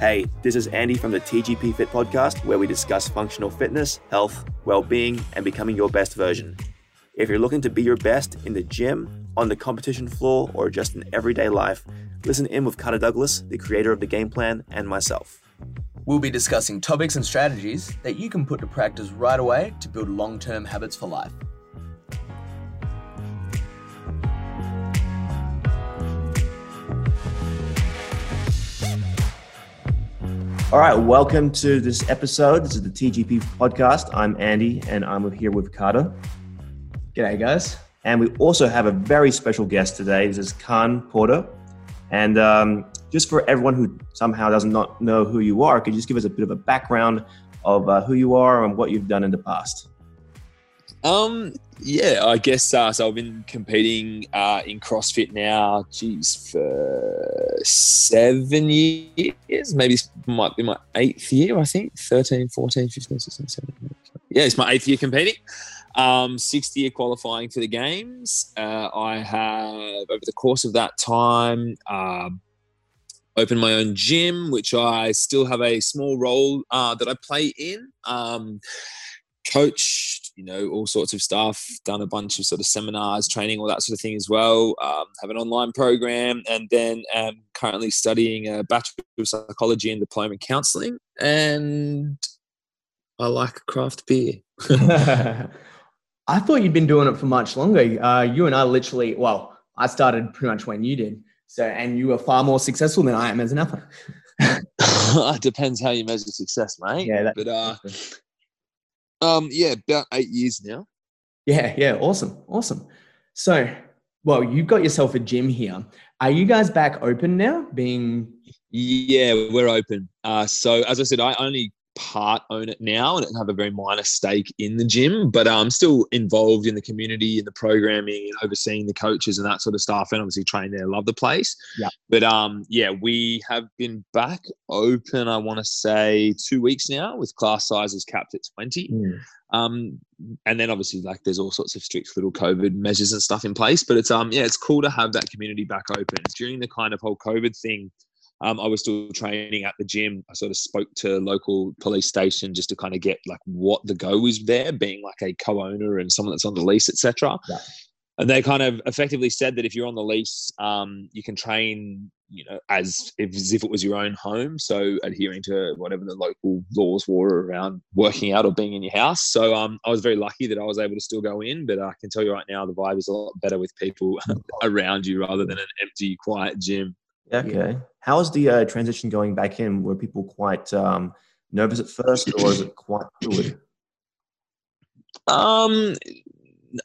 Hey, this is Andy from the TGP Fit podcast, where we discuss functional fitness, health, well being, and becoming your best version. If you're looking to be your best in the gym, on the competition floor, or just in everyday life, listen in with Carter Douglas, the creator of the game plan, and myself. We'll be discussing topics and strategies that you can put to practice right away to build long term habits for life. All right, welcome to this episode. This is the TGP podcast. I'm Andy, and I'm here with Carter. G'day, guys. And we also have a very special guest today. This is Khan Porter. And um, just for everyone who somehow does not know who you are, could you just give us a bit of a background of uh, who you are and what you've done in the past? Um, yeah, I guess uh, so. I've been competing uh, in CrossFit now, geez, for seven years. Maybe might be my eighth year, I think. 13, 14, 15, 16, 17. Yeah, it's my eighth year competing. Um, sixth year qualifying for the games. Uh, I have, over the course of that time, uh, opened my own gym, which I still have a small role uh, that I play in. Um, coached, you know, all sorts of stuff, done a bunch of sort of seminars, training, all that sort of thing as well. Um, have an online program, and then am currently studying a Bachelor of Psychology and Diploma in Counselling. And I like craft beer. I thought you'd been doing it for much longer. Uh, you and I literally, well, I started pretty much when you did. So, and you were far more successful than I am as an athlete. it depends how you measure success, mate. Yeah, but uh, um, yeah, about eight years now. Yeah, yeah, awesome, awesome. So, well, you've got yourself a gym here. Are you guys back open now? Being yeah, we're open. Uh, so as I said, I only part own it now and have a very minor stake in the gym, but I'm still involved in the community and the programming and overseeing the coaches and that sort of stuff. And obviously train there, love the place. Yeah. But um, yeah, we have been back open. I want to say two weeks now with class sizes capped at 20. Mm. Um, and then obviously like there's all sorts of strict little COVID measures and stuff in place. But it's um, yeah, it's cool to have that community back open during the kind of whole COVID thing um, I was still training at the gym. I sort of spoke to local police station just to kind of get like what the go is there, being like a co-owner and someone that's on the lease, etc. Yeah. And they kind of effectively said that if you're on the lease, um, you can train, you know, as if, as if it was your own home. So adhering to whatever the local laws were around working out or being in your house. So um, I was very lucky that I was able to still go in. But I can tell you right now, the vibe is a lot better with people around you rather than an empty, quiet gym. Okay. How's the uh, transition going back in? Were people quite um, nervous at first, or is it quite fluid? Um,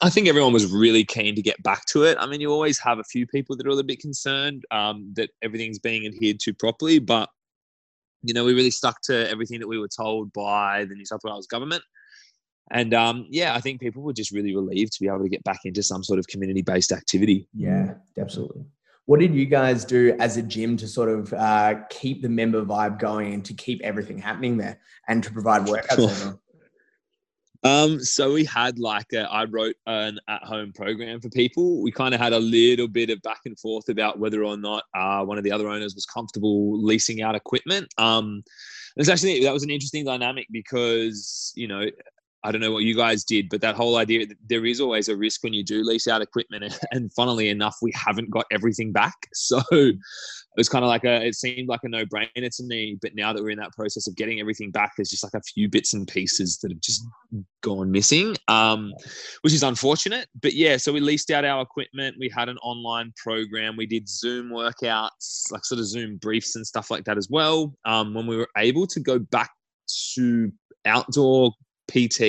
I think everyone was really keen to get back to it. I mean, you always have a few people that are a little bit concerned um, that everything's being adhered to properly, but you know, we really stuck to everything that we were told by the New South Wales government. And um, yeah, I think people were just really relieved to be able to get back into some sort of community based activity. Yeah, absolutely. What did you guys do as a gym to sort of uh, keep the member vibe going and to keep everything happening there and to provide workouts? Um, so we had like a, I wrote an at-home program for people. We kind of had a little bit of back and forth about whether or not uh, one of the other owners was comfortable leasing out equipment. Um, it's actually that was an interesting dynamic because you know I don't know what you guys did, but that whole idea there is always a risk when you do lease out equipment. And, and funnily enough, we haven't got everything back. So it was kind of like a, it seemed like a no brainer to me. But now that we're in that process of getting everything back, there's just like a few bits and pieces that have just gone missing, um, which is unfortunate. But yeah, so we leased out our equipment. We had an online program. We did Zoom workouts, like sort of Zoom briefs and stuff like that as well. Um, when we were able to go back to outdoor PT,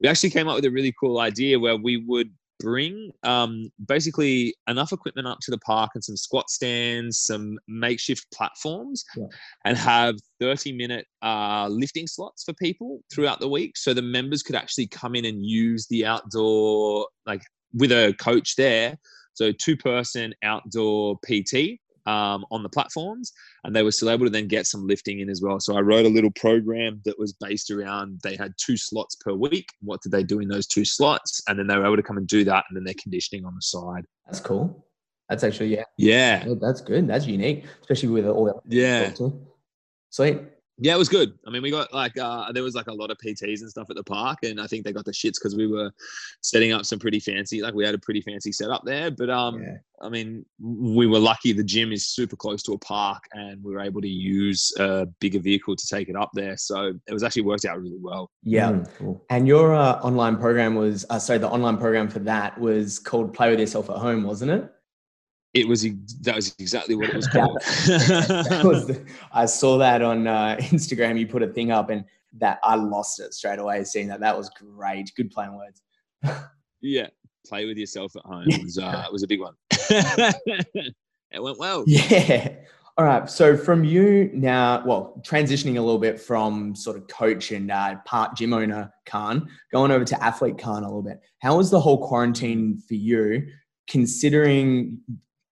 we actually came up with a really cool idea where we would bring um, basically enough equipment up to the park and some squat stands, some makeshift platforms, yeah. and have 30 minute uh, lifting slots for people throughout the week. So the members could actually come in and use the outdoor, like with a coach there. So two person outdoor PT um, on the platforms, and they were still able to then get some lifting in as well. So I wrote a little program that was based around they had two slots per week. What did they do in those two slots? And then they were able to come and do that, and then they're conditioning on the side. That's cool. That's actually yeah. Yeah, that's good. That's unique, especially with all that. Yeah. Sweet. Yeah, it was good. I mean, we got like uh, there was like a lot of PTs and stuff at the park, and I think they got the shits because we were setting up some pretty fancy. Like we had a pretty fancy setup there, but um, Yeah. I mean, we were lucky. The gym is super close to a park, and we were able to use a bigger vehicle to take it up there. So it was actually worked out really well. Yeah. Mm, cool. And your uh, online program was, uh, sorry, the online program for that was called Play With Yourself at Home, wasn't it? It was that was exactly what it was called. Was the, I saw that on uh, Instagram. You put a thing up and that I lost it straight away seeing that. That was great. Good play on words. yeah, play with yourself at home was uh, was a big one. it went well. Yeah. All right. So from you now, well, transitioning a little bit from sort of coach and uh, part gym owner Khan, going over to athlete Khan a little bit. How was the whole quarantine for you, considering?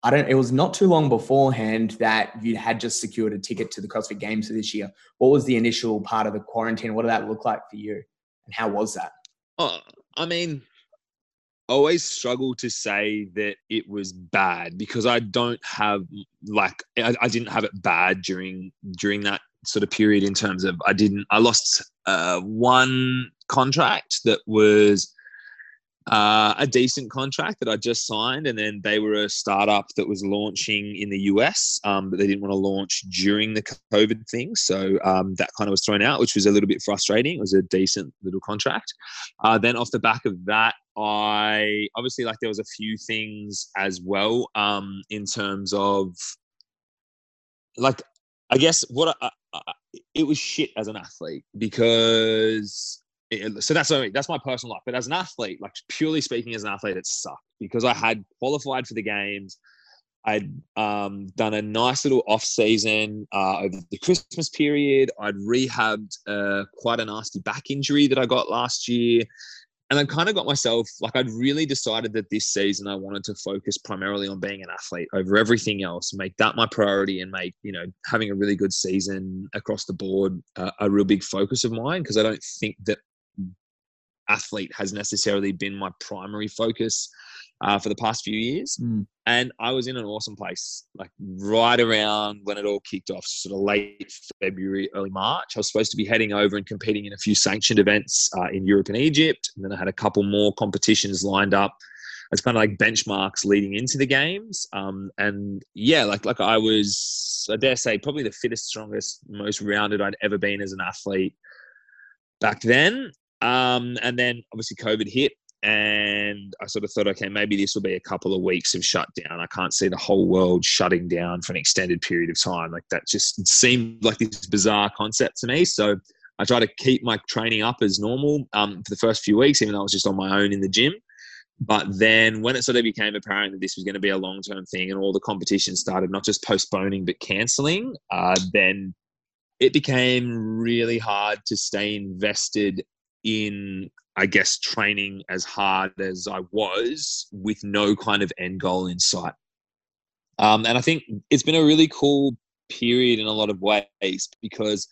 I don't. It was not too long beforehand that you had just secured a ticket to the CrossFit Games for this year. What was the initial part of the quarantine? What did that look like for you, and how was that? Oh, I mean, I always struggle to say that it was bad because I don't have like I, I didn't have it bad during during that sort of period in terms of I didn't I lost uh, one contract that was uh, a decent contract that I just signed, and then they were a startup that was launching in the US, um, but they didn't want to launch during the COVID thing, so um, that kind of was thrown out, which was a little bit frustrating. It was a decent little contract. Uh, then off the back of that, I obviously like there was a few things as well um, in terms of like I guess what I, I, it was shit as an athlete because so that's that's my personal life. But as an athlete, like purely speaking, as an athlete, it sucked because I had qualified for the games. I'd um, done a nice little off season uh, over the Christmas period. I'd rehabbed uh, quite a nasty back injury that I got last year. And I kind of got myself like I'd really decided that this season I wanted to focus primarily on being an athlete over everything else, make that my priority, and make you know having a really good season across the board uh, a real big focus of mine because I don't think that athlete has necessarily been my primary focus uh, for the past few years. Mm. And I was in an awesome place, like right around when it all kicked off, sort of late February, early March. I was supposed to be heading over and competing in a few sanctioned events uh, in Europe and Egypt. And then I had a couple more competitions lined up as kind of like benchmarks leading into the games. Um, and yeah, like like I was, I dare say, probably the fittest, strongest, most rounded I'd ever been as an athlete back then. Um, and then obviously COVID hit, and I sort of thought, okay, maybe this will be a couple of weeks of shutdown. I can't see the whole world shutting down for an extended period of time. Like that just seemed like this bizarre concept to me. So I tried to keep my training up as normal um, for the first few weeks, even though I was just on my own in the gym. But then when it sort of became apparent that this was going to be a long term thing and all the competitions started not just postponing but cancelling, uh, then it became really hard to stay invested in I guess training as hard as I was with no kind of end goal in sight. Um, and I think it's been a really cool period in a lot of ways because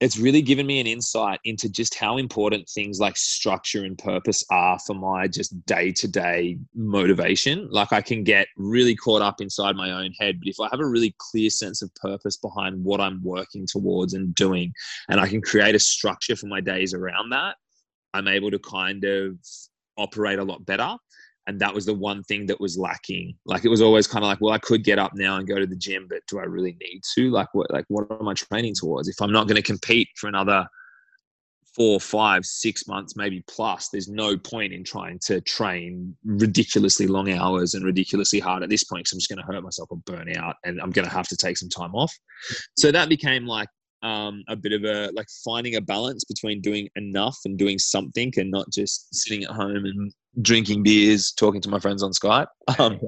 it's really given me an insight into just how important things like structure and purpose are for my just day to day motivation. Like I can get really caught up inside my own head, but if I have a really clear sense of purpose behind what I'm working towards and doing, and I can create a structure for my days around that, I'm able to kind of operate a lot better. And that was the one thing that was lacking. Like it was always kind of like, well, I could get up now and go to the gym, but do I really need to? Like what like what am I training towards? If I'm not going to compete for another four, five, six months, maybe plus, there's no point in trying to train ridiculously long hours and ridiculously hard at this point because I'm just going to hurt myself or burn out and I'm going to have to take some time off. So that became like um, a bit of a like finding a balance between doing enough and doing something and not just sitting at home and drinking beers, talking to my friends on Skype. Um,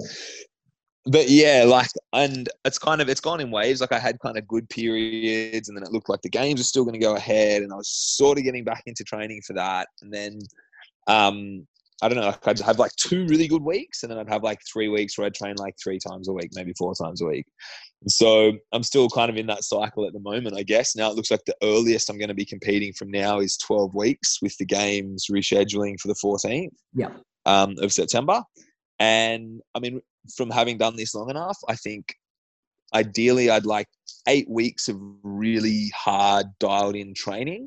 but yeah, like, and it's kind of it's gone in waves. Like I had kind of good periods, and then it looked like the games are still going to go ahead, and I was sort of getting back into training for that. And then, um, I don't know, I'd have like two really good weeks, and then I'd have like three weeks where I'd train like three times a week, maybe four times a week. And so I'm still kind of in that cycle at the moment, I guess. Now it looks like the earliest I'm going to be competing from now is 12 weeks with the games rescheduling for the 14th Yeah. um, of September. And I mean, from having done this long enough, I think ideally, I'd like eight weeks of really hard dialed in training.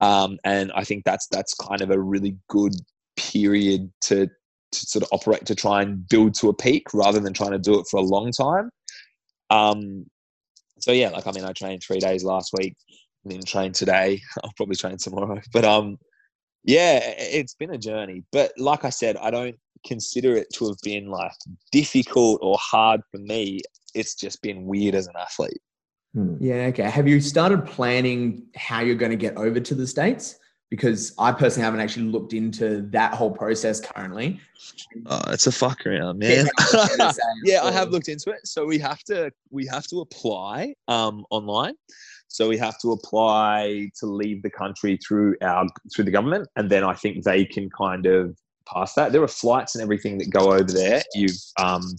Um, and I think that's that's kind of a really good period to to sort of operate to try and build to a peak rather than trying to do it for a long time. Um, so yeah, like I mean, I trained three days last week. I didn't train today. I'll probably train tomorrow. But um, yeah, it's been a journey. But like I said, I don't consider it to have been like difficult or hard for me. It's just been weird as an athlete. Hmm. Yeah. Okay. Have you started planning how you're going to get over to the states? Because I personally haven't actually looked into that whole process currently. Oh, it's a fuck around, man. yeah, I have looked into it. So we have to we have to apply um, online. So we have to apply to leave the country through our through the government, and then I think they can kind of pass that. There are flights and everything that go over there. You've um,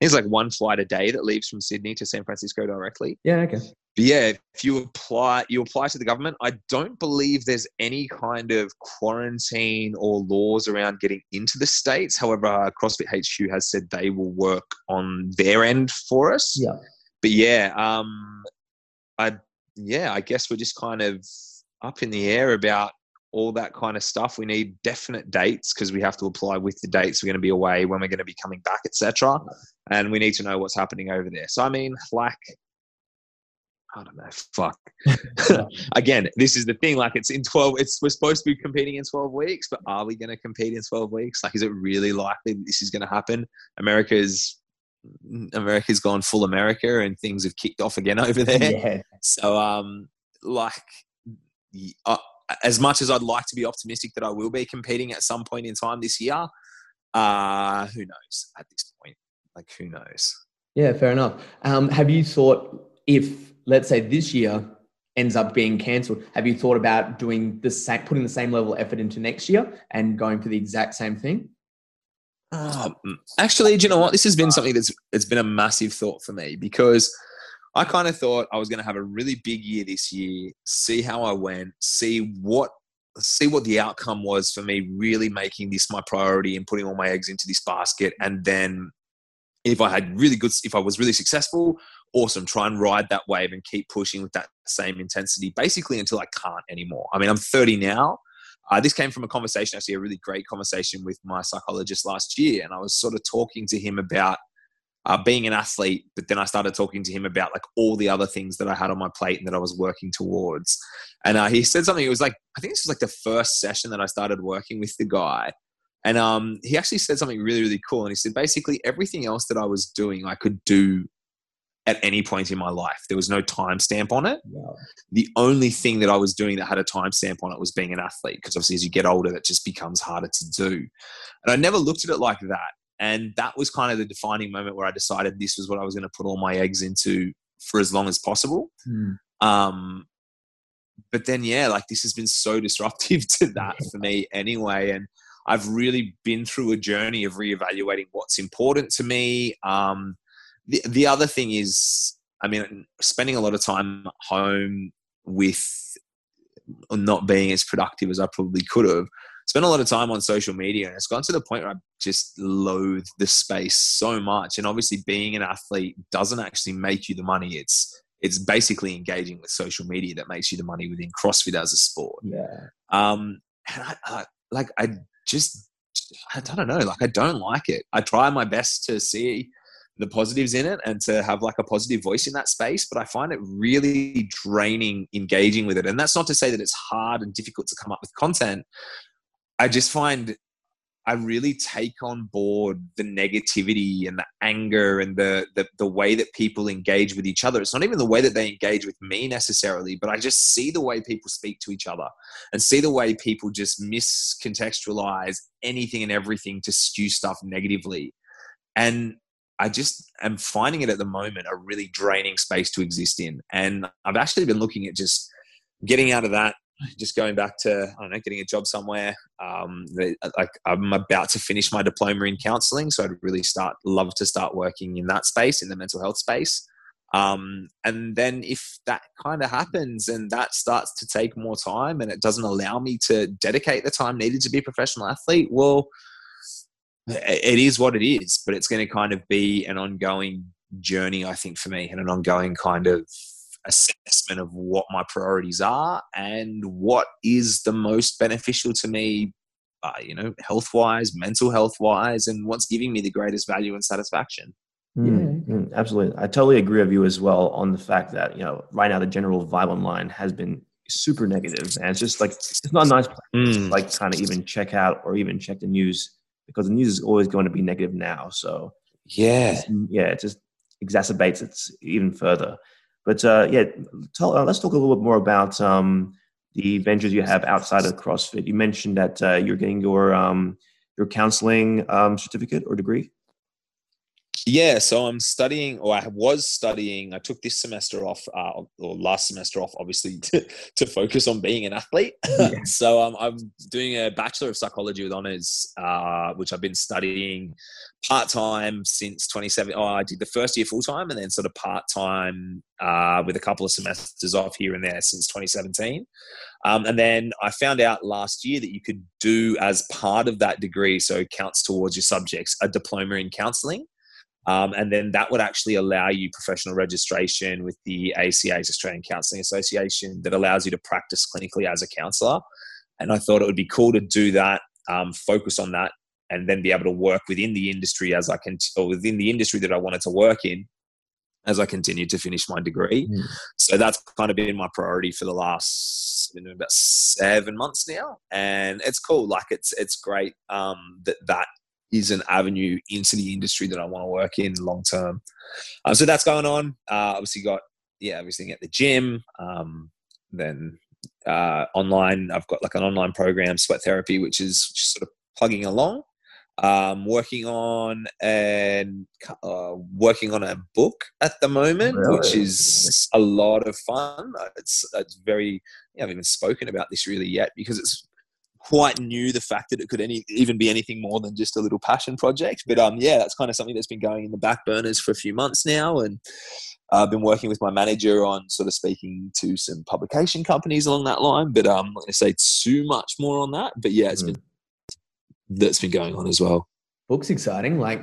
there's like one flight a day that leaves from Sydney to San Francisco directly. Yeah, okay. But yeah, if you apply, you apply to the government. I don't believe there's any kind of quarantine or laws around getting into the states. However, CrossFit HQ has said they will work on their end for us. Yeah. But yeah, um, I yeah, I guess we're just kind of up in the air about all that kind of stuff. We need definite dates because we have to apply with the dates we're going to be away, when we're going to be coming back, etc. And we need to know what's happening over there. So I mean, like, I don't know, fuck. Again, this is the thing. Like, it's in twelve. It's we're supposed to be competing in twelve weeks, but are we going to compete in twelve weeks? Like, is it really likely this is going to happen? America's America's gone full America, and things have kicked off again over there. Yeah. So, um, like. Uh, as much as I'd like to be optimistic that I will be competing at some point in time this year, uh, who knows at this point? Like, who knows? Yeah, fair enough. Um, have you thought if, let's say, this year ends up being cancelled, have you thought about doing the same, putting the same level of effort into next year and going for the exact same thing? Um, actually, do you know what? This has been something that's it's been a massive thought for me because I kind of thought I was going to have a really big year this year, see how I went, see what see what the outcome was for me really making this my priority and putting all my eggs into this basket and then if I had really good if I was really successful, awesome, try and ride that wave and keep pushing with that same intensity basically until I can't anymore. I mean, I'm 30 now. Uh, this came from a conversation, actually, a really great conversation with my psychologist last year. And I was sort of talking to him about uh, being an athlete, but then I started talking to him about like all the other things that I had on my plate and that I was working towards. And uh, he said something. It was like I think this was like the first session that I started working with the guy, and um, he actually said something really really cool. And he said basically everything else that I was doing, I could do at any point in my life. There was no timestamp on it. The only thing that I was doing that had a timestamp on it was being an athlete, because obviously as you get older, that just becomes harder to do. And I never looked at it like that. And that was kind of the defining moment where I decided this was what I was going to put all my eggs into for as long as possible. Mm. Um, but then, yeah, like this has been so disruptive to that for me anyway. And I've really been through a journey of reevaluating what's important to me. Um, the, the other thing is, I mean, spending a lot of time at home with not being as productive as I probably could have spent a lot of time on social media and it's gone to the point where I just loathe the space so much. And obviously being an athlete doesn't actually make you the money. It's it's basically engaging with social media that makes you the money within CrossFit as a sport. Yeah. Um and I, I like I just I don't know, like I don't like it. I try my best to see the positives in it and to have like a positive voice in that space but i find it really draining engaging with it and that's not to say that it's hard and difficult to come up with content I just find I really take on board the negativity and the anger and the, the, the way that people engage with each other. It's not even the way that they engage with me necessarily, but I just see the way people speak to each other and see the way people just miscontextualize anything and everything to skew stuff negatively. And I just am finding it at the moment a really draining space to exist in. And I've actually been looking at just getting out of that just going back to I don't know, getting a job somewhere. Um, like I'm about to finish my diploma in counselling, so I'd really start love to start working in that space, in the mental health space. Um, and then if that kind of happens and that starts to take more time and it doesn't allow me to dedicate the time needed to be a professional athlete, well, it is what it is. But it's going to kind of be an ongoing journey, I think, for me, and an ongoing kind of assessment of what my priorities are and what is the most beneficial to me, uh, you know, health wise, mental health wise, and what's giving me the greatest value and satisfaction. Mm, mm, absolutely. I totally agree with you as well on the fact that, you know, right now the general vibe online has been super negative and it's just like it's not a nice place mm. like kind of even check out or even check the news because the news is always going to be negative now so yeah yeah it just exacerbates it even further but uh, yeah tell, uh, let's talk a little bit more about um, the ventures you have outside of crossfit. You mentioned that uh, you're getting your um, your counseling um, certificate or degree yeah, so I'm studying, or I was studying. I took this semester off, uh, or last semester off, obviously, to, to focus on being an athlete. Yeah. so um, I'm doing a bachelor of psychology with honors, uh, which I've been studying part time since 2017. Oh, I did the first year full time, and then sort of part time uh, with a couple of semesters off here and there since 2017. Um, and then I found out last year that you could do as part of that degree, so counts towards your subjects, a diploma in counselling. Um, and then that would actually allow you professional registration with the ACA's Australian Counselling Association that allows you to practice clinically as a counsellor. And I thought it would be cool to do that, um, focus on that, and then be able to work within the industry as I can, or within the industry that I wanted to work in as I continued to finish my degree. Mm. So that's kind of been my priority for the last about seven months now, and it's cool. Like it's it's great um, that that is an avenue into the industry that I want to work in long term. Um, so that's going on. Uh, obviously, got yeah, everything at the gym. Um, then uh, online, I've got like an online program, Sweat Therapy, which is just sort of plugging along. Um, working on and uh, working on a book at the moment, really? which is a lot of fun. It's it's very. I haven't even spoken about this really yet because it's quite new the fact that it could any even be anything more than just a little passion project. But um, yeah, that's kind of something that's been going in the back burners for a few months now, and I've been working with my manager on sort of speaking to some publication companies along that line. But um, I'm not going to say too much more on that. But yeah, it's mm. been that's been going on as well. Book's exciting. Like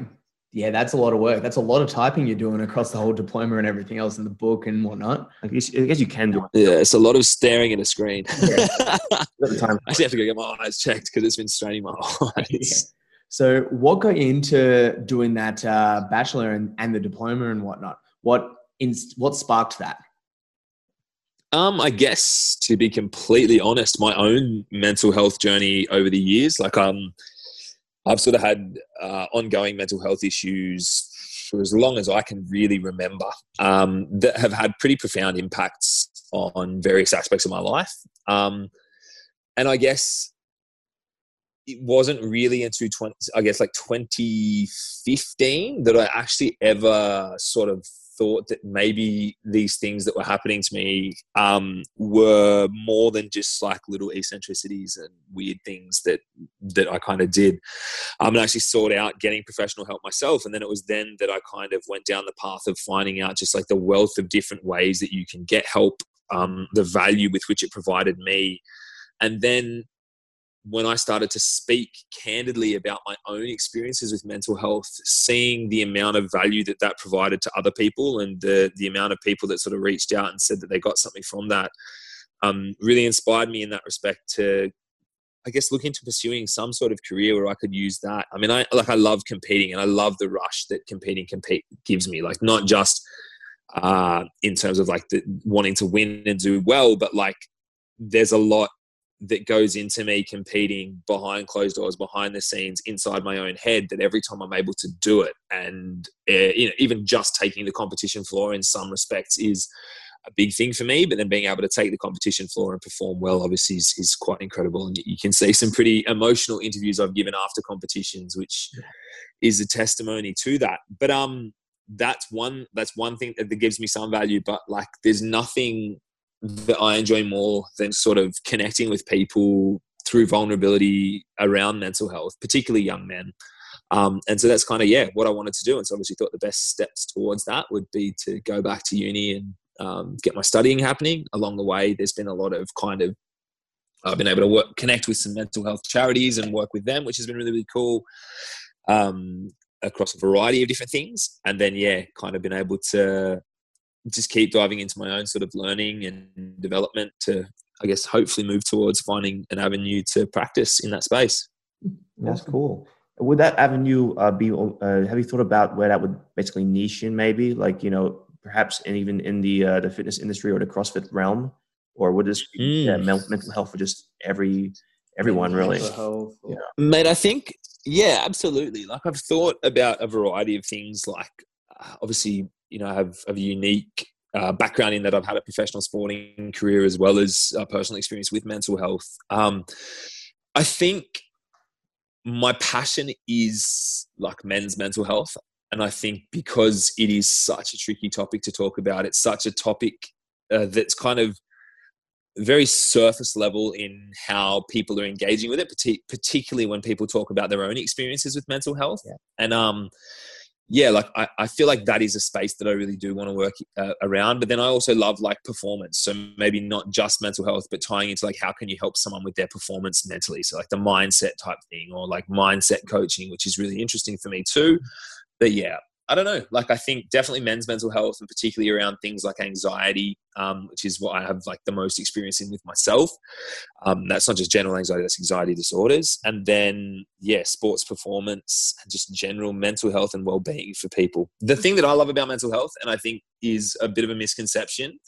yeah, that's a lot of work. That's a lot of typing you're doing across the whole diploma and everything else in the book and whatnot. I guess, I guess you can do it. Yeah, it's a lot of staring at a screen. Yeah. I actually have to go get my eyes checked because it's been straining my eyes. Yeah. So, what got you into doing that uh, bachelor and, and the diploma and whatnot? What inst- what sparked that? Um, I guess to be completely honest, my own mental health journey over the years, like um, I've sort of had uh, ongoing mental health issues for as long as I can really remember um, that have had pretty profound impacts on various aspects of my life. Um, and I guess it wasn't really until 20, I guess like 2015 that I actually ever sort of thought that maybe these things that were happening to me um, were more than just like little eccentricities and weird things that that I kind of did. Um, and actually sought out getting professional help myself. And then it was then that I kind of went down the path of finding out just like the wealth of different ways that you can get help, um, the value with which it provided me. And then when I started to speak candidly about my own experiences with mental health, seeing the amount of value that that provided to other people and the, the amount of people that sort of reached out and said that they got something from that um, really inspired me in that respect to, I guess, look into pursuing some sort of career where I could use that. I mean, I like I love competing and I love the rush that competing compete gives me. Like not just uh, in terms of like the, wanting to win and do well, but like there's a lot that goes into me competing behind closed doors, behind the scenes, inside my own head. That every time I'm able to do it, and uh, you know, even just taking the competition floor in some respects is a big thing for me. But then being able to take the competition floor and perform well, obviously, is, is quite incredible. And you can see some pretty emotional interviews I've given after competitions, which is a testimony to that. But um, that's one that's one thing that gives me some value. But like, there's nothing that I enjoy more than sort of connecting with people through vulnerability around mental health, particularly young men. Um, and so that's kind of yeah what I wanted to do. And so obviously thought the best steps towards that would be to go back to uni and um, get my studying happening. Along the way, there's been a lot of kind of I've been able to work connect with some mental health charities and work with them, which has been really really cool. Um, across a variety of different things. And then, yeah, kind of been able to just keep diving into my own sort of learning and development to, I guess, hopefully move towards finding an avenue to practice in that space. That's cool. Would that avenue uh, be? Uh, have you thought about where that would basically niche in? Maybe like you know, perhaps and even in the uh, the fitness industry or the CrossFit realm, or would this be mm. yeah, mental health for just every everyone really? Health or... yeah. Mate, I think yeah, absolutely. Like I've thought about a variety of things. Like uh, obviously, you know, I have, have a unique uh, background in that I've had a professional sporting career as well as a personal experience with mental health. Um, I think my passion is like men's mental health. And I think because it is such a tricky topic to talk about, it's such a topic uh, that's kind of very surface level in how people are engaging with it, particularly when people talk about their own experiences with mental health. Yeah. And um, yeah, like I, I feel like that is a space that I really do want to work uh, around. But then I also love like performance. So maybe not just mental health, but tying into like how can you help someone with their performance mentally? So like the mindset type thing or like mindset coaching, which is really interesting for me too. But yeah, I don't know. Like, I think definitely men's mental health, and particularly around things like anxiety, um, which is what I have like the most experience in with myself. Um, that's not just general anxiety; that's anxiety disorders. And then, yeah, sports performance and just general mental health and well-being for people. The thing that I love about mental health, and I think is a bit of a misconception,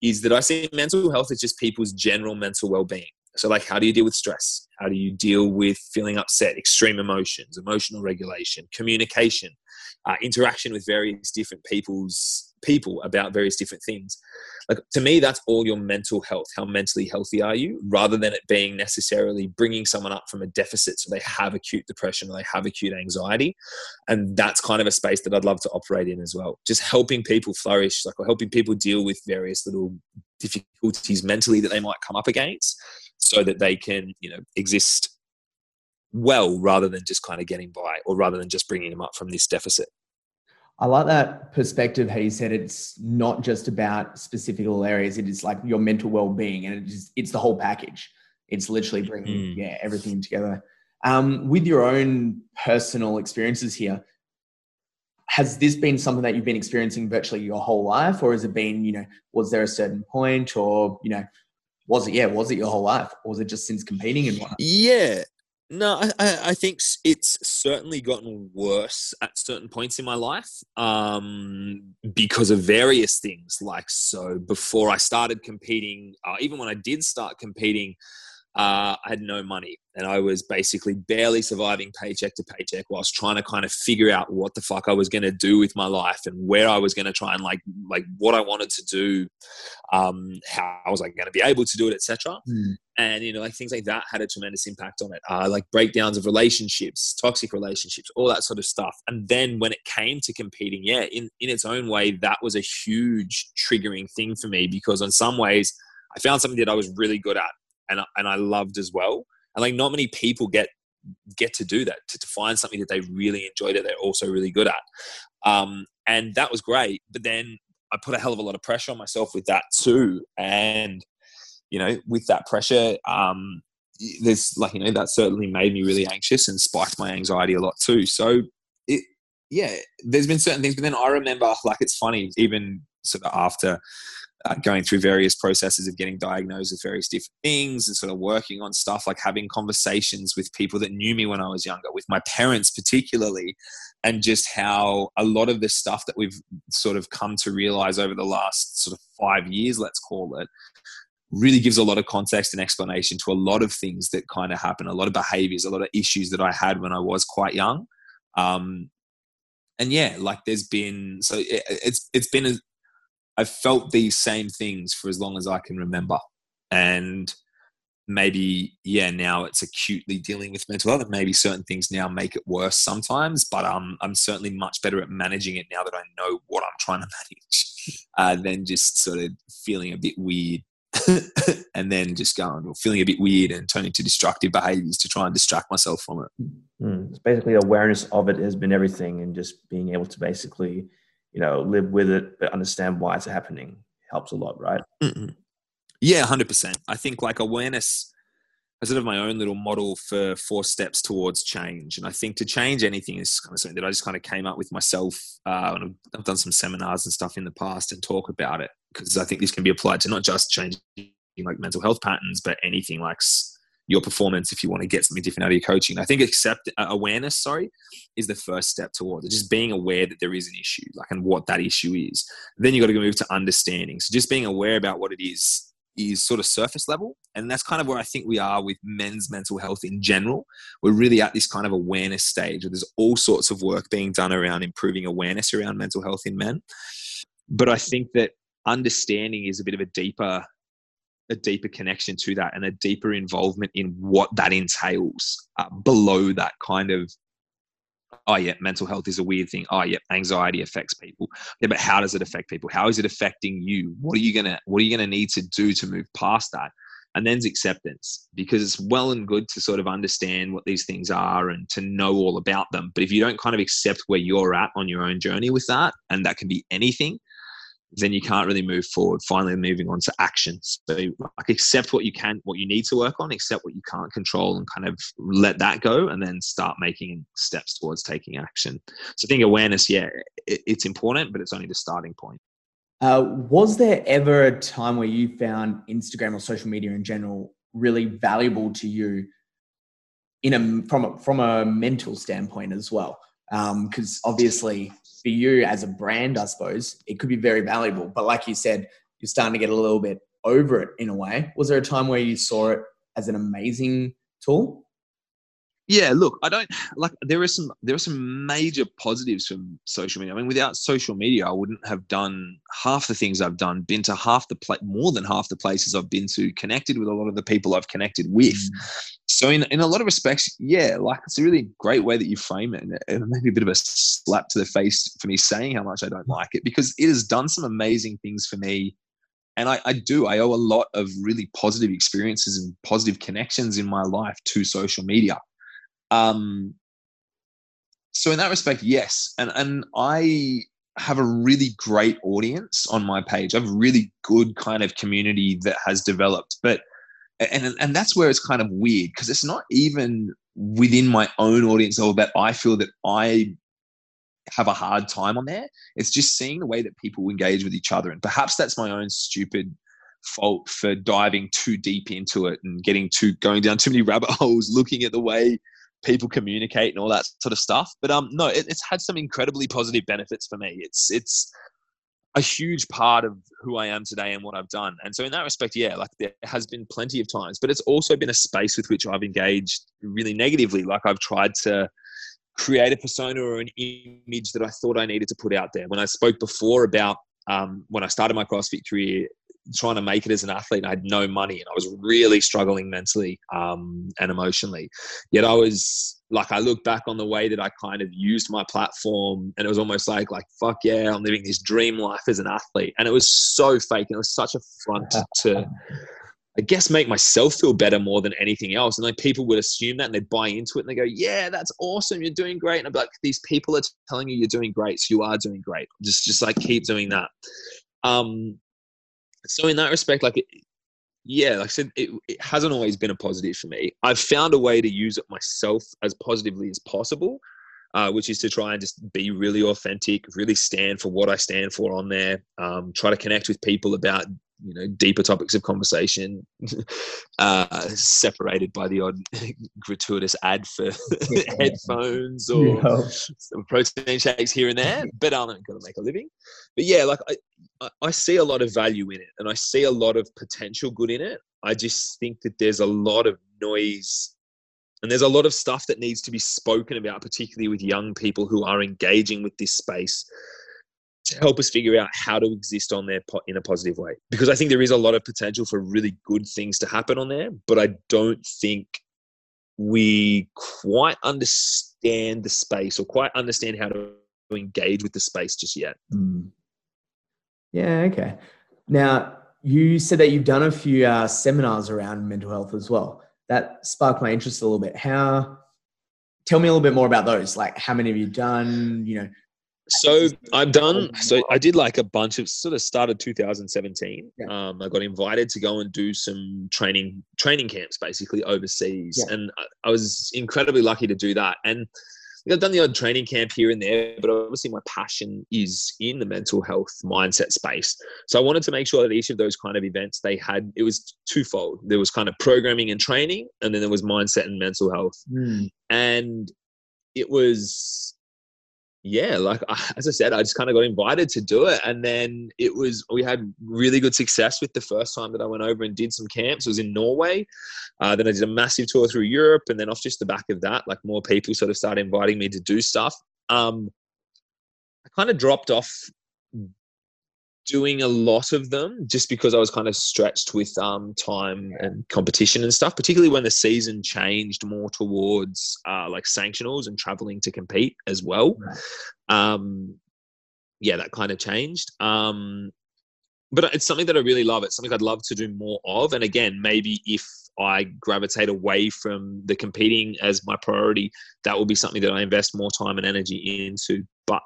is that I see mental health as just people's general mental well-being. So, like, how do you deal with stress? How do you deal with feeling upset, extreme emotions, emotional regulation, communication, uh, interaction with various different people's people about various different things? Like, to me, that's all your mental health. How mentally healthy are you? Rather than it being necessarily bringing someone up from a deficit so they have acute depression or they have acute anxiety. And that's kind of a space that I'd love to operate in as well. Just helping people flourish, like, or helping people deal with various little difficulties mentally that they might come up against so that they can you know exist well rather than just kind of getting by or rather than just bringing them up from this deficit I like that perspective. How you said it's not just about specific little areas; it is like your mental well-being, and it is it's the whole package. It's literally bringing mm. yeah everything together. Um, with your own personal experiences here, has this been something that you've been experiencing virtually your whole life, or has it been you know was there a certain point, or you know was it yeah was it your whole life or was it just since competing and whatnot yeah no I, I think it's certainly gotten worse at certain points in my life um, because of various things like so before i started competing uh, even when i did start competing uh, I had no money and I was basically barely surviving paycheck to paycheck whilst trying to kind of figure out what the fuck I was going to do with my life and where I was going to try and like like what I wanted to do, um, how was I going to be able to do it, etc. Mm. And you know, like things like that had a tremendous impact on it. Uh, like breakdowns of relationships, toxic relationships, all that sort of stuff. And then when it came to competing, yeah, in in its own way, that was a huge triggering thing for me because in some ways. I found something that I was really good at and and I loved as well. And like not many people get get to do that to, to find something that they really enjoyed that they're also really good at. Um, and that was great. But then I put a hell of a lot of pressure on myself with that too. And you know, with that pressure, um, there's like you know that certainly made me really anxious and spiked my anxiety a lot too. So it yeah, there's been certain things, but then I remember like it's funny even sort of after uh, going through various processes of getting diagnosed with various different things and sort of working on stuff like having conversations with people that knew me when I was younger, with my parents particularly, and just how a lot of the stuff that we've sort of come to realize over the last sort of five years, let's call it, really gives a lot of context and explanation to a lot of things that kind of happen, a lot of behaviors, a lot of issues that I had when I was quite young. Um, and yeah, like there's been so it, it's it's been a, I've felt these same things for as long as I can remember. And maybe, yeah, now it's acutely dealing with mental health. And maybe certain things now make it worse sometimes, but um, I'm certainly much better at managing it now that I know what I'm trying to manage uh, than just sort of feeling a bit weird. and then just going or feeling a bit weird and turning to destructive behaviors to try and distract myself from it. Mm, it's basically awareness of it has been everything, and just being able to basically you know, live with it, but understand why it's happening helps a lot, right? mm Yeah, 100%. I think like awareness, a sort of my own little model for four steps towards change. And I think to change anything is kind of something that I just kind of came up with myself. Uh, and I've done some seminars and stuff in the past and talk about it because I think this can be applied to not just changing like mental health patterns, but anything like your performance if you want to get something different out of your coaching. I think accept uh, awareness, sorry, is the first step towards it. Just being aware that there is an issue, like and what that issue is. Then you got to move to understanding. So just being aware about what it is is sort of surface level. And that's kind of where I think we are with men's mental health in general. We're really at this kind of awareness stage where there's all sorts of work being done around improving awareness around mental health in men. But I think that understanding is a bit of a deeper a deeper connection to that and a deeper involvement in what that entails uh, below that kind of oh yeah mental health is a weird thing. Oh yeah anxiety affects people. Yeah but how does it affect people? How is it affecting you? What are you gonna what are you gonna need to do to move past that? And then's acceptance because it's well and good to sort of understand what these things are and to know all about them. But if you don't kind of accept where you're at on your own journey with that and that can be anything then you can't really move forward. Finally, moving on to action. So, like, accept what you can, what you need to work on, accept what you can't control, and kind of let that go, and then start making steps towards taking action. So, I think awareness, yeah, it, it's important, but it's only the starting point. Uh, was there ever a time where you found Instagram or social media in general really valuable to you in a from a, from a mental standpoint as well? Because um, obviously for you as a brand, I suppose, it could be very valuable. But like you said, you're starting to get a little bit over it in a way. Was there a time where you saw it as an amazing tool? Yeah, look, I don't like there are some there are some major positives from social media. I mean, without social media, I wouldn't have done half the things I've done, been to half the pla- more than half the places I've been to, connected with a lot of the people I've connected with. Mm. So in in a lot of respects, yeah, like it's a really great way that you frame it, and maybe a bit of a slap to the face for me saying how much I don't like it because it has done some amazing things for me and I, I, do i owe a lot of really positive experiences and positive connections in my life to social media um, so in that respect, yes, and and I have a really great audience on my page. I have a really good kind of community that has developed, but and and that's where it's kind of weird because it's not even within my own audience or that I feel that I have a hard time on there. It's just seeing the way that people engage with each other, and perhaps that's my own stupid fault for diving too deep into it and getting too going down too many rabbit holes, looking at the way people communicate and all that sort of stuff. But um, no, it, it's had some incredibly positive benefits for me. It's it's a huge part of who I am today and what I've done. And so in that respect, yeah, like there has been plenty of times, but it's also been a space with which I've engaged really negatively. Like I've tried to create a persona or an image that I thought I needed to put out there. When I spoke before about um, when I started my CrossFit career, trying to make it as an athlete. And I had no money and I was really struggling mentally um, and emotionally. Yet I was like, I look back on the way that I kind of used my platform and it was almost like, like, fuck yeah, I'm living this dream life as an athlete. And it was so fake and it was such a front to, I guess, make myself feel better more than anything else. And like people would assume that and they'd buy into it and they go, yeah, that's awesome. You're doing great. And I'm like, these people are telling you you're doing great. So you are doing great. Just, just like keep doing that. Um, so in that respect, like, yeah, like I said, it, it hasn't always been a positive for me. I've found a way to use it myself as positively as possible, uh, which is to try and just be really authentic, really stand for what I stand for on there. Um, try to connect with people about you know deeper topics of conversation uh, separated by the odd gratuitous ad for headphones or yeah. some protein shakes here and there but i'm not going to make a living but yeah like I, I see a lot of value in it and i see a lot of potential good in it i just think that there's a lot of noise and there's a lot of stuff that needs to be spoken about particularly with young people who are engaging with this space to help us figure out how to exist on there in a positive way. Because I think there is a lot of potential for really good things to happen on there, but I don't think we quite understand the space or quite understand how to engage with the space just yet. Mm. Yeah, okay. Now, you said that you've done a few uh, seminars around mental health as well. That sparked my interest a little bit. How, tell me a little bit more about those. Like, how many have you done? You know, So I've done. So I did like a bunch of sort of started 2017. Yeah. Um, I got invited to go and do some training training camps, basically overseas, Yeah. and I, I was incredibly lucky to do that. And I've done the odd training camp here and there, but obviously my passion is in the mental health mindset space. So I wanted to make sure that each of those kind of events they had it was twofold. There was kind of programming and training, and then there was mindset and mental health Hmm. and it was yeah like as i said i just kind of got invited to do it and then it was we had really good success with the first time that i went over and did some camps. It was in norway. Uh, then i did a massive tour through europe and then off just the back of that like more people sort of started inviting me to do stuff. Um, i kind of dropped off doing a lot of them just because I was kind of stretched with um, time and competition and stuff, particularly when the season changed more towards uh, like sanctionals and traveling to compete as well. Um, yeah, that kind of changed. Um, but it's something that I really love. It's something I'd love to do more of. And again, maybe if I gravitate away from the competing as my priority, that will be something that I invest more time and energy into. But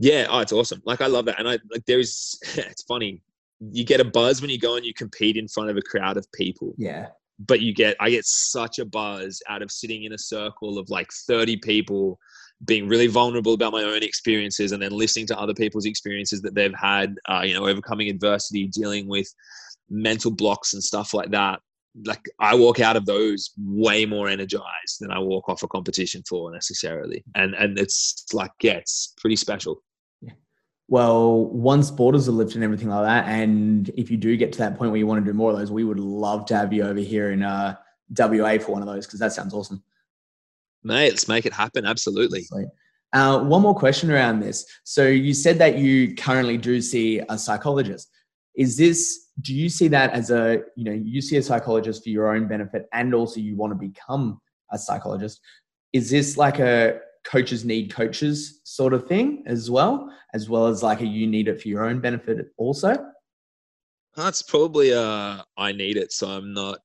yeah, oh, it's awesome. Like I love that. And I like there's it's funny. You get a buzz when you go and you compete in front of a crowd of people. Yeah. But you get I get such a buzz out of sitting in a circle of like 30 people being really vulnerable about my own experiences and then listening to other people's experiences that they've had, uh, you know, overcoming adversity, dealing with mental blocks and stuff like that. Like I walk out of those way more energized than I walk off a competition floor necessarily. And and it's like, yeah, it's pretty special. Well, one sport is a lift and everything like that. And if you do get to that point where you want to do more of those, we would love to have you over here in uh, WA for one of those because that sounds awesome. Mate, let's make it happen. Absolutely. Uh, one more question around this. So you said that you currently do see a psychologist. Is this? Do you see that as a you know you see a psychologist for your own benefit and also you want to become a psychologist? Is this like a coaches need coaches sort of thing as well, as well as like a you need it for your own benefit also? That's probably uh I need it, so I'm not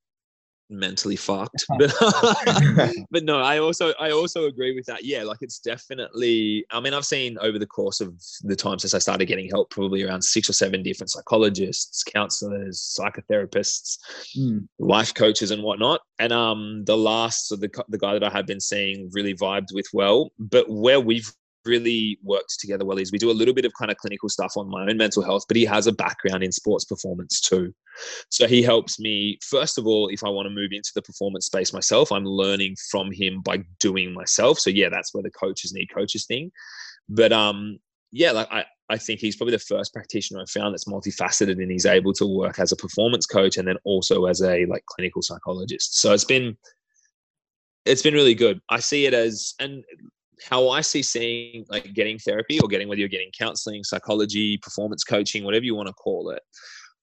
mentally fucked. But but no, I also I also agree with that. Yeah, like it's definitely. I mean, I've seen over the course of the time since I started getting help, probably around six or seven different psychologists, counselors, psychotherapists, Mm, life coaches, and whatnot. And um, the last, so the the guy that I have been seeing really vibed with well. But where we've really worked together well is we do a little bit of kind of clinical stuff on my own mental health, but he has a background in sports performance too. So he helps me, first of all, if I want to move into the performance space myself, I'm learning from him by doing myself. So yeah, that's where the coaches need coaches thing. But um, yeah, like I, I think he's probably the first practitioner I've found that's multifaceted and he's able to work as a performance coach and then also as a like clinical psychologist. So it's been it's been really good. I see it as and how I see seeing like getting therapy or getting whether you're getting counseling, psychology, performance coaching, whatever you want to call it,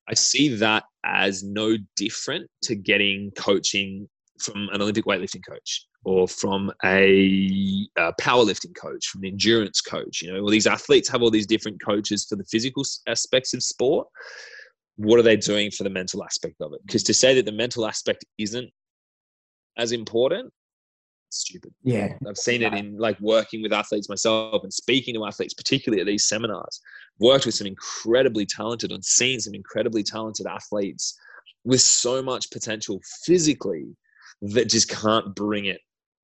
I see that as no different to getting coaching from an Olympic weightlifting coach or from a, a powerlifting coach, from an endurance coach. You know, all these athletes have all these different coaches for the physical aspects of sport. What are they doing for the mental aspect of it? Because to say that the mental aspect isn't as important, stupid. yeah. I've seen it in like working with athletes myself and speaking to athletes, particularly at these seminars. Worked with some incredibly talented and seen some incredibly talented athletes with so much potential physically that just can't bring it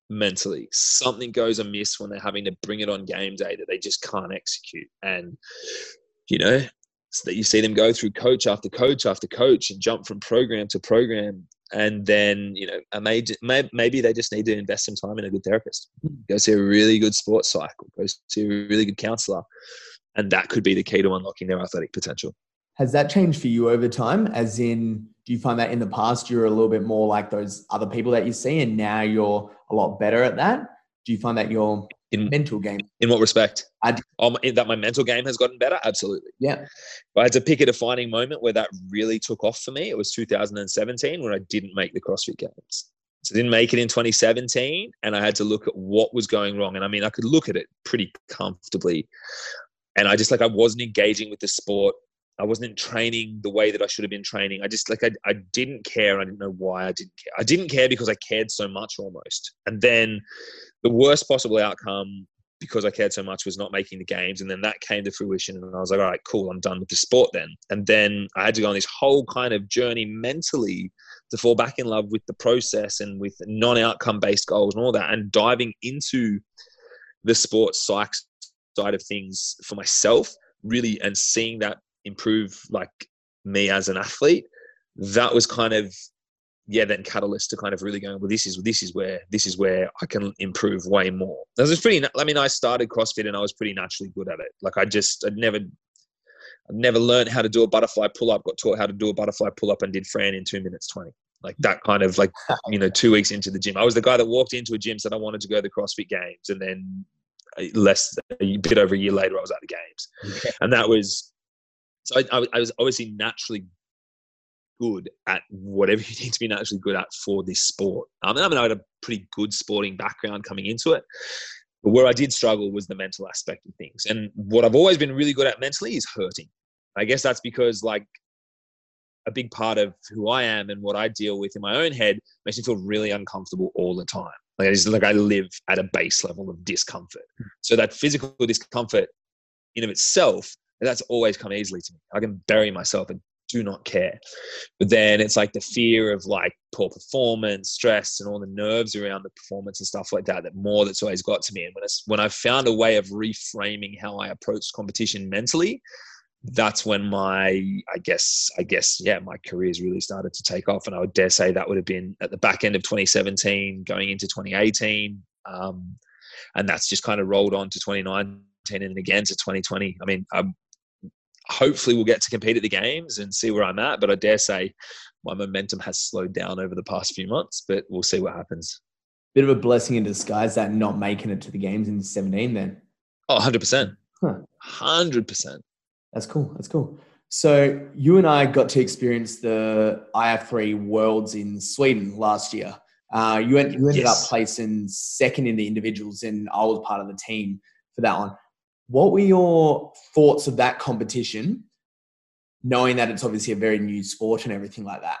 mentally. Something goes amiss when they're having to bring it on game day that they just can't execute. And, you know, so that you see them go through coach after coach after coach and jump from program to program and then you know a major, may, maybe they just need to invest some time in a good therapist hmm. go see a really good sports psych go see a really good counselor and that could be the key to unlocking their athletic potential Has that changed for you over time? As in, do you find that in the past you're a little bit more like those other people that you see, and now you're a lot better at that? Do you find that your in mental game? in what respect? I um, that my mental game has gotten better? Absolutely. Yeah. if i had to pick a defining moment where that really took off for me. It was 2017 when i didn't make the crossfit games. So I didn't make it in 2017 and i had to look at what was going wrong. And i mean i could look at it pretty comfortably. And i just like i wasn't engaging with the sport. I wasn't training the way that i should have been training. I just like i, I didn't care. I didn't know why i didn't care. I didn't care because i cared so much almost. And then the worst possible outcome because I cared so much was not making the games. And then that came to fruition. And I was like, all right, cool, I'm done with the sport then. And then I had to go on this whole kind of journey mentally to fall back in love with the process and with non outcome based goals and all that, and diving into the sports psych side of things for myself, really, and seeing that improve like me as an athlete. That was kind of yeah, then catalyst to kind of really going, well, this is this is where this is where I can improve way more. That was pretty. I mean, I started CrossFit and I was pretty naturally good at it. Like I just, I'd never, I'd never learned how to do a butterfly pull up. Got taught how to do a butterfly pull up and did Fran in two minutes twenty. Like that kind of like you know, two weeks into the gym, I was the guy that walked into a gym said I wanted to go to the CrossFit Games, and then uh, less a bit over a year later, I was at the games, and that was. So I, I was obviously naturally good at whatever you need to be naturally good at for this sport. Um, I mean, I had a pretty good sporting background coming into it. But where I did struggle was the mental aspect of things. And what I've always been really good at mentally is hurting. I guess that's because, like, a big part of who I am and what I deal with in my own head makes me feel really uncomfortable all the time. Like, it's like I live at a base level of discomfort. Hmm. So that physical discomfort in of itself, that's always come easily to me. I can bury myself in do not care. But then it's like the fear of like poor performance, stress, and all the nerves around the performance and stuff like that. That more that's always got to me. And when it's when I found a way of reframing how I approach competition mentally, that's when my I guess I guess yeah my career's really started to take off. And I would dare say that would have been at the back end of 2017, going into 2018. Um, and that's just kind of rolled on to 2019 and again to 2020. I mean, I'm hopefully we'll get to compete at the games and see where I'm at. But I dare say my momentum has slowed down over the past few months, but we'll see what happens. Bit of a blessing in disguise that not making it to the games in 17 then. Oh, 100%. Huh. 100%. That's cool. That's cool. So you and I got to experience the IF3 Worlds in Sweden last year. Uh, you, went, you ended yes. up placing second in the individuals, and I was part of the team for that one. What were your thoughts of that competition, knowing that it's obviously a very new sport and everything like that?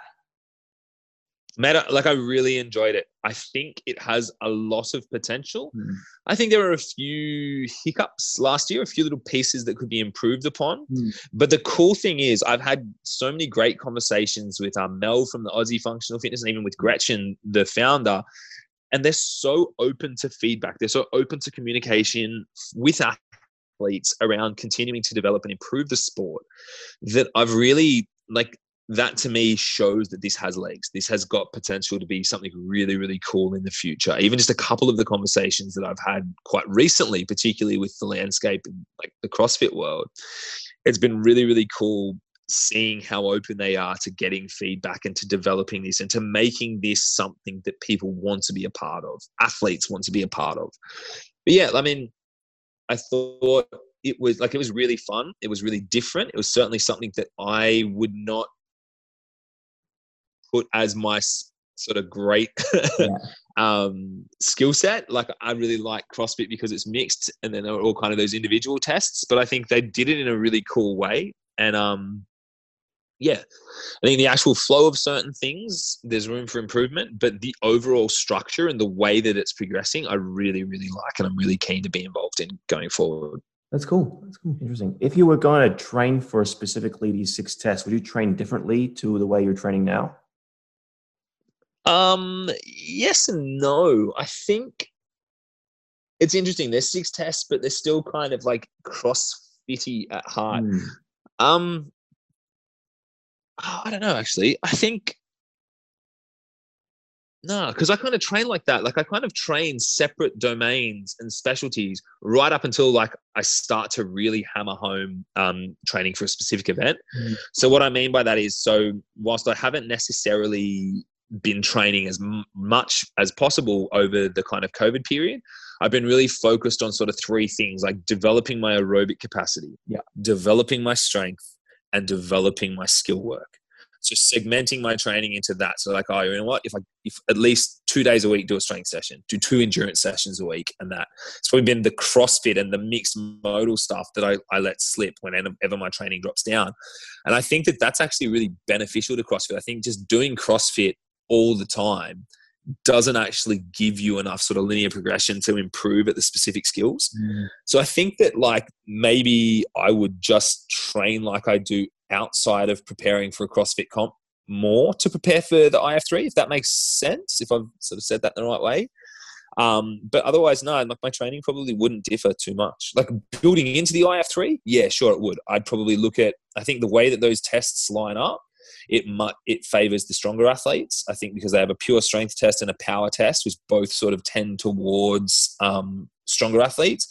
Meta, like I really enjoyed it. I think it has a lot of potential. Mm. I think there were a few hiccups last year, a few little pieces that could be improved upon. Mm. But the cool thing is, I've had so many great conversations with um, Mel from the Aussie Functional Fitness and even with Gretchen, the founder. And they're so open to feedback. They're so open to communication with athletes around continuing to develop and improve the sport that I've really like that to me shows that this has legs. This has got potential to be something really, really cool in the future. Even just a couple of the conversations that I've had quite recently, particularly with the landscape in like the CrossFit world, it's been really, really cool seeing how open they are to getting feedback and to developing this and to making this something that people want to be a part of, athletes want to be a part of. But yeah, I mean, I thought it was like it was really fun. It was really different. It was certainly something that I would not put as my sort of great yeah. um, skill set. Like I really like CrossFit because it's mixed, and then there were all kind of those individual tests. But I think they did it in a really cool way, and um, yeah, I think the actual flow of certain things, there's room for improvement, but the overall structure and the way that it's progressing, I really, really like, and I'm really keen to be involved in going forward. That's cool. That's cool. Interesting. If you were going to train for specifically these six tests, would you train differently to the way you're training now? Um, yes and no. I think it's interesting. There's six tests, but they're still kind of like cross crossfitty at heart. Mm. Um, oh, I don't know actually. I think no, because I kind of train like that. Like I kind of train separate domains and specialties right up until like I start to really hammer home um, training for a specific event. Mm. So what I mean by that is, so whilst I haven't necessarily been training as m- much as possible over the kind of COVID period, I've been really focused on sort of three things like developing my aerobic capacity, yeah, developing my strength, and developing my skill work. So segmenting my training into that. So like, oh, you know what? If I if at least two days a week do a strength session, do two endurance sessions a week, and that it's probably been the CrossFit and the mixed modal stuff that I, I let slip whenever my training drops down. And I think that that's actually really beneficial to CrossFit. I think just doing CrossFit all the time doesn't actually give you enough sort of linear progression to improve at the specific skills. Mm. So I think that like maybe I would just train like I do outside of preparing for a CrossFit comp more to prepare for the IF3, if that makes sense, if I've sort of said that the right way. Um, but otherwise, no, like my training probably wouldn't differ too much. Like building into the IF3, yeah, sure it would. I'd probably look at, I think the way that those tests line up, it it favors the stronger athletes. I think because they have a pure strength test and a power test, which both sort of tend towards um, stronger athletes.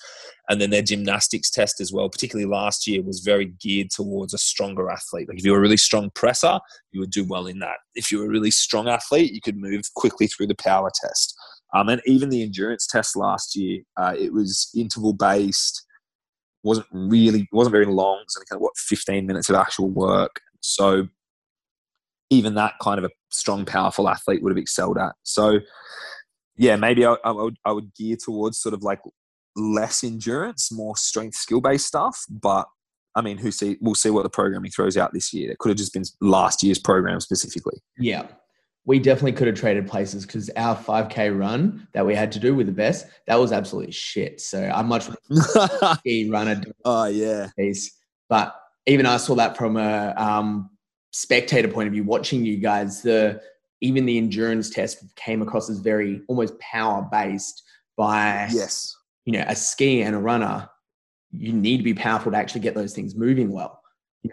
And then their gymnastics test as well, particularly last year, was very geared towards a stronger athlete. Like if you were a really strong presser, you would do well in that. If you were a really strong athlete, you could move quickly through the power test. Um, and even the endurance test last year, uh, it was interval based, wasn't really, wasn't very long. It was only kind of what, 15 minutes of actual work. So even that kind of a strong, powerful athlete would have excelled at. So yeah, maybe I, I, would, I would gear towards sort of like less endurance, more strength skill based stuff. But I mean, who see? We'll see what the programming throws out this year. It could have just been last year's program specifically. Yeah, we definitely could have traded places because our 5K run that we had to do with the best that was absolutely shit. So I'm much ski runner. Oh yeah, piece. But even I saw that from a um, spectator point of view, watching you guys. The even the endurance test came across as very almost power based by yes you know, a ski and a runner, you need to be powerful to actually get those things moving well.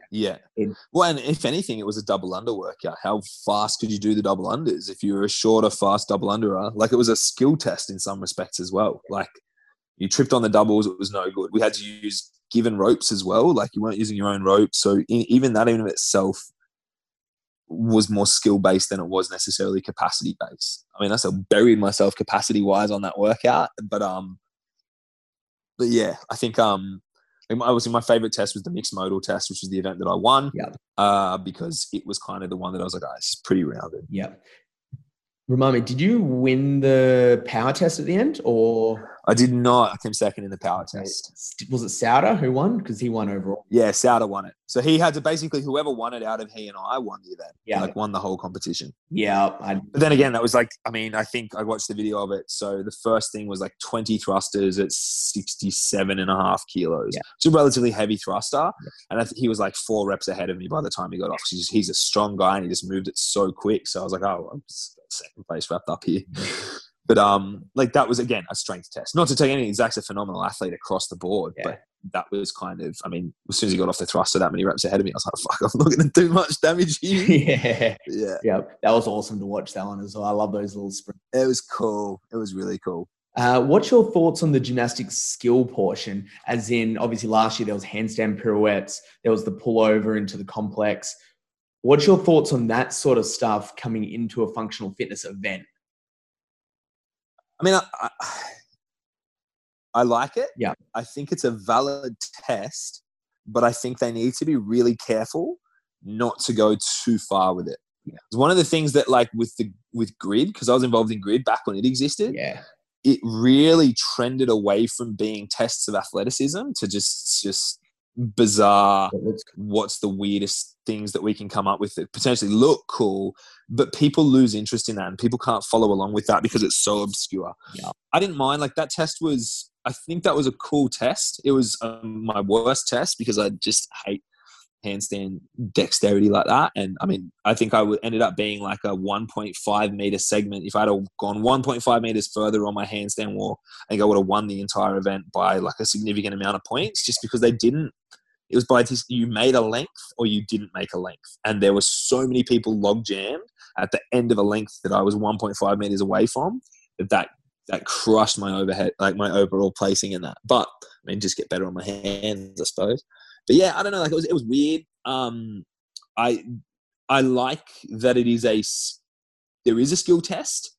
Yeah. Well, and if anything, it was a double under workout. How fast could you do the double unders if you were a shorter, fast double underer? Like it was a skill test in some respects as well. Like you tripped on the doubles, it was no good. We had to use given ropes as well. Like you weren't using your own ropes. So even that in itself was more skill based than it was necessarily capacity based. I mean, I still buried myself capacity wise on that workout, but um, but yeah, I think um, I was in my favorite test was the mixed modal test, which was the event that I won. Yeah. Uh, because it was kind of the one that I was like, oh, it's pretty rounded. Yeah. Remind me, did you win the power test at the end or? I did not. I came second in the power test. Was it Souter who won? Because he won overall. Yeah, Souter won it. So he had to basically whoever won it out of he and I won the event. Yeah, like won the whole competition. Yeah. I, but then again, that was like I mean, I think I watched the video of it. So the first thing was like 20 thrusters at 67 and a half kilos. Yeah. It's a relatively heavy thruster, yeah. and I th- he was like four reps ahead of me by the time he got off. He's, he's a strong guy and he just moved it so quick. So I was like, oh, I'm second place wrapped up here. But um, like that was again a strength test. Not to take anything, Zach's a phenomenal athlete across the board, yeah. but that was kind of. I mean, as soon as he got off the thruster that many reps ahead of me, I was like, "Fuck, I'm not going to do much damage here." yeah, yeah, yeah. That was awesome to watch that one as well. I love those little sprints. It was cool. It was really cool. Uh, what's your thoughts on the gymnastics skill portion? As in, obviously, last year there was handstand pirouettes, there was the pullover into the complex. What's your thoughts on that sort of stuff coming into a functional fitness event? I mean, I, I, I like it. Yeah. I think it's a valid test, but I think they need to be really careful not to go too far with it. Yeah. It's one of the things that, like with the with grid, because I was involved in grid back when it existed. Yeah. It really trended away from being tests of athleticism to just just bizarre. What's the weirdest things that we can come up with that potentially look cool, but people lose interest in that and people can't follow along with that because it's so obscure. Yeah. I didn't mind like that test was. I think that was a cool test. It was um, my worst test because I just hate handstand dexterity like that. And I mean, I think I would ended up being like a 1.5 meter segment. If I'd have gone 1.5 meters further on my handstand walk, I think I would have won the entire event by like a significant amount of points just because they didn't. It was by this, you made a length or you didn't make a length. And there were so many people log jammed at the end of a length that I was 1.5 meters away from that that that crushed my overhead, like my overall placing in that. But I mean, just get better on my hands, I suppose. But yeah, I don't know. Like it was, it was weird. Um, I I like that it is a there is a skill test.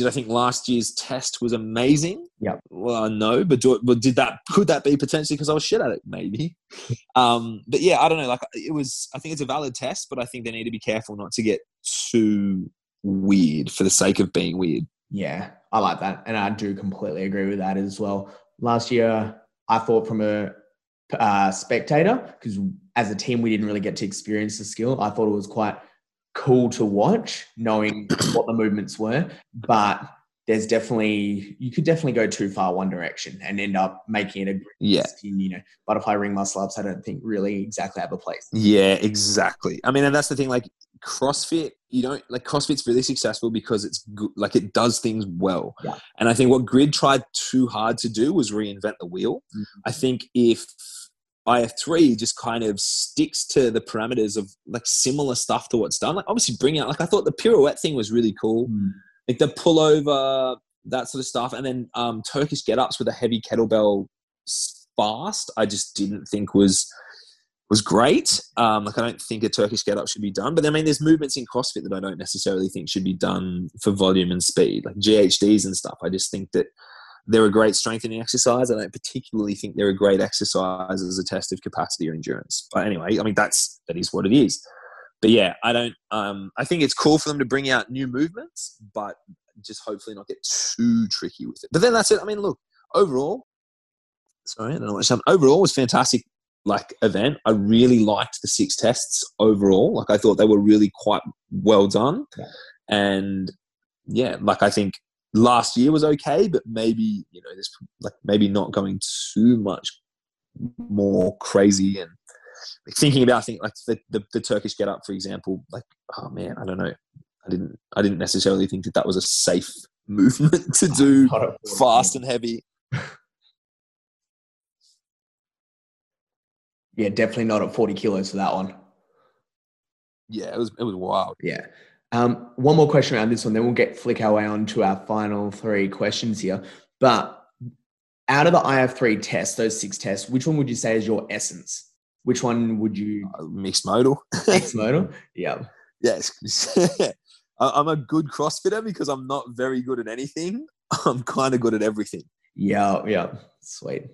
Did I think last year's test was amazing? Yeah. Well, no, but do, but did that could that be potentially because I was shit at it? Maybe. um, but yeah, I don't know. Like it was. I think it's a valid test, but I think they need to be careful not to get too weird for the sake of being weird. Yeah, I like that. And I do completely agree with that as well. Last year, I thought from a uh, spectator, because as a team, we didn't really get to experience the skill. I thought it was quite cool to watch, knowing what the movements were. But there's definitely you could definitely go too far one direction and end up making it a Yeah. in, you know butterfly ring muscle ups. I don't think really exactly have a place. Yeah, exactly. I mean, and that's the thing. Like CrossFit, you don't like CrossFit's really successful because it's good, like it does things well. Yeah. And I think what Grid tried too hard to do was reinvent the wheel. Mhm. I think if IF3 just kind of sticks to the parameters of like similar stuff to what's done, like obviously bring out like I thought the pirouette thing was really cool. like the pullover, that sort of stuff, and then um, Turkish get ups with a heavy kettlebell fast. I just didn't think was was great. Um, like I don't think a Turkish get up should be done, but I mean, there's movements in CrossFit that I don't necessarily think should be done for volume and speed, like GHDs and stuff. I just think that they're a great strengthening exercise. I don't particularly think they're a great exercise as a test of capacity or endurance. But anyway, I mean, that's that is what it is but yeah, I don't. Um, I think it's cool for them to bring out new movements, but just hopefully not get too tricky with it. But then that's it. I mean, look, overall, sorry, I don't know what I'm Overall, was fantastic. Like event, I really liked the six tests overall. Like I thought they were really quite well done, Yeah. and yeah, like I think last year was okay, but maybe you know, this like maybe not going too much more crazy and thinking about things like the, the, the Turkish get up, for example, like, oh man, I don't know. I didn't, I didn't necessarily think that that was a safe movement to do fast and heavy. Yeah, definitely not at 40 kilos for that one. Yeah, it was, it was wild. Yeah. Um, one more question around this one, then we'll get flick our way on to our final three questions here. But out of the IF3 tests, those six tests, which one would you say is your essence? Which one would you Uh, Mixed modal. X modal? Yeah. yes. I'm a good CrossFitter because I'm not very good at anything. I'm kind of good at everything. Yeah. Yeah. Sweet.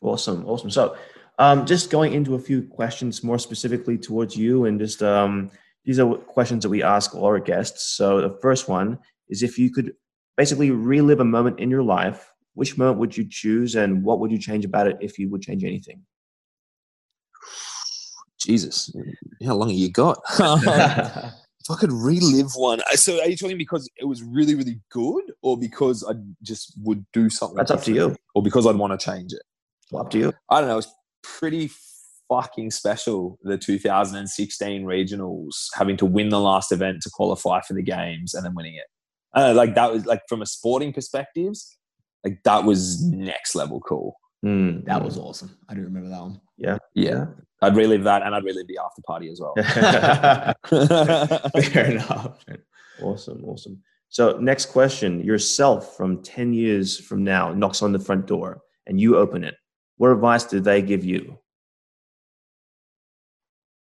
Awesome, awesome. So, um, just going into a few questions more specifically towards you, and just um, these are questions that we ask all our guests. So, the first one is if you could basically relive a moment in your life, which moment would you choose, and what would you change about it if you would change anything? Jesus, how long have you got? if I could relive one, uh, so are you talking because it was really, really good, or because I just would do something? That's up to you. or because I'd want to change it. Up to you. I don't know. It's pretty fucking special. The 2016 regionals, having to win the last event to qualify for the games and then winning it. Uh, like that was like from a sporting perspective, like that was next level cool. Mm, That was awesome. I do remember that one. Yeah. Yeah, I'd relive that, and I'd relive the after party as well. Fair enough. awesome, awesome. So, next question: Yourself from ten years from now knocks on the front door, and you open it. What advice did they give you?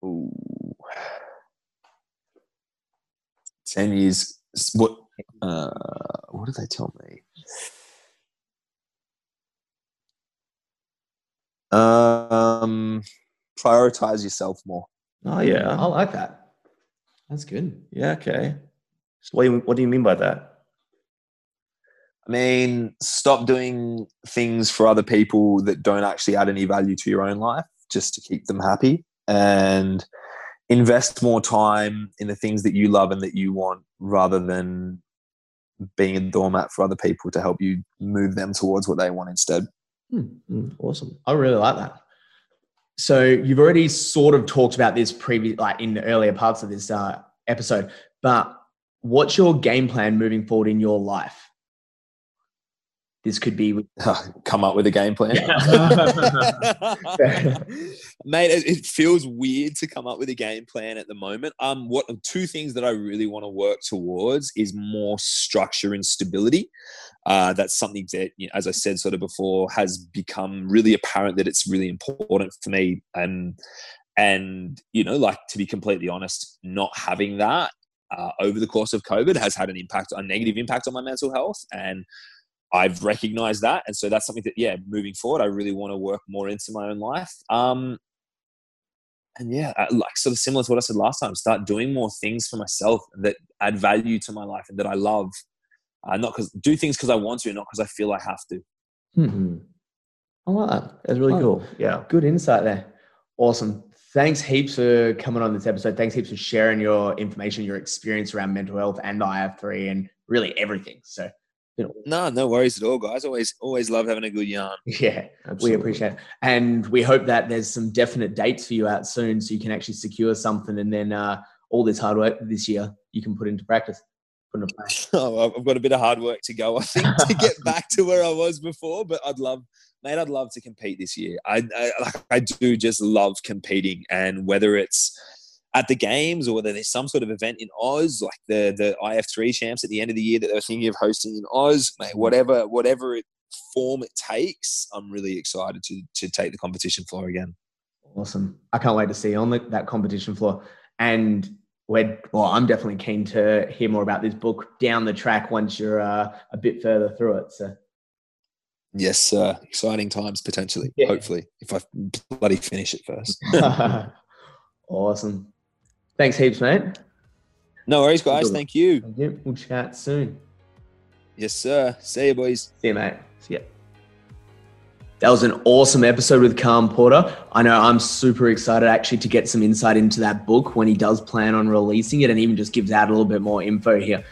Ooh. Ten years. What? Uh, what did they tell me? Um, prioritize yourself more. Oh yeah, I like that. That's good. yeah, okay. So, what do you, what do you mean by that? I mean, stop doing things for other people that don't actually add any value to your own life just to keep them happy and invest more time in the things that you love and that you want rather than being a doormat for other people to help you move them towards what they want instead. Mm, awesome. I really like that. So you've already sort of talked about this previous, like in the earlier parts of this uh, episode, but what's your game plan moving forward in your life? This could be with Come up with a game plan. Mate, it, it feels weird to come up with a game plan at the moment. Um, what two things that I really want to work towards is more structure and stability. Uh, that's something that, you know, as I said sort of before, has become really apparent that it's really important for me. And and you know, like to be completely honest, not having that uh, over the course of COVID has had an impact, a negative impact on my mental health, and I've recognized that, and so that's something that, yeah, moving forward, I really want to work more into my own life. Um, and yeah, like sort of similar to what I said last time, start doing more things for myself that add value to my life and that I love. Uh, not because do things because I want to, not because I feel I have to. Mm-hmm. I like that. That's really Oh. cool. Yeah. Good insight there. Awesome. thanks heaps for coming on this episode. Thanks heaps for sharing your information, your experience around mental health and IF3 and really everything. So no, no worries at all, guys. Always, always love having a good yarn. Yeah, Absolutely. we appreciate it, and we hope that there's some definite dates for you out soon, so you can actually secure something, and then uh, all this hard work this year you can put into practice. Put into oh, I've got a bit of hard work to go, I think, to get back to where I was before. But I'd love, mate, I'd love to compete this year. I, I, I do just love competing, and whether it's at the games or whether there's some sort of event in Oz, like the the IF3 champs at the end of the year that they're thinking of hosting in Oz, mate, whatever whatever it, form it takes, I'm really excited to to take the competition floor again. Awesome! I can't wait to see you on the, that competition floor, and we're well. I'm definitely keen to hear more about this book down the track once you're uh, a bit further through it. So. Yes, uh, exciting times potentially. Yeah. Hopefully, if I bloody finish it first. awesome. Thanks heaps, mate. No worries, guys. Thank you. Thank you. We'll chat soon. Yes, sir. See you, boys. See you, mate. See ya. That was an awesome episode with Khan Porter. I know I'm super excited actually to get some insight into that book when he does plan on releasing it and even just gives out a little bit more info here.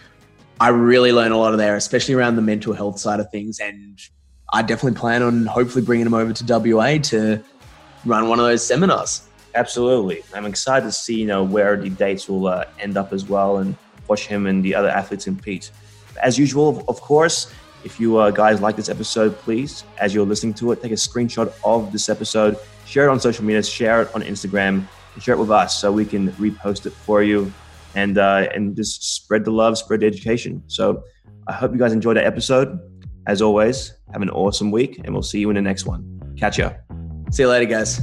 I really learned a lot of there, especially around the mental health side of things. And I definitely plan on hopefully bringing him over to WA to run one of those seminars. Absolutely. I'm excited to see, you know, where the dates will uh, end up as well and watch him and the other athletes compete. As usual, of course, if you uh, guys like this episode, please, as you're listening to it, take a screenshot of this episode, share it on social media, share it on Instagram, and share it with us so we can repost it for you and uh, and just spread the love, spread the education. So I hope you guys enjoyed that episode. As always, have an awesome week, and we'll see you in the next one. Catch ya. See you later, guys.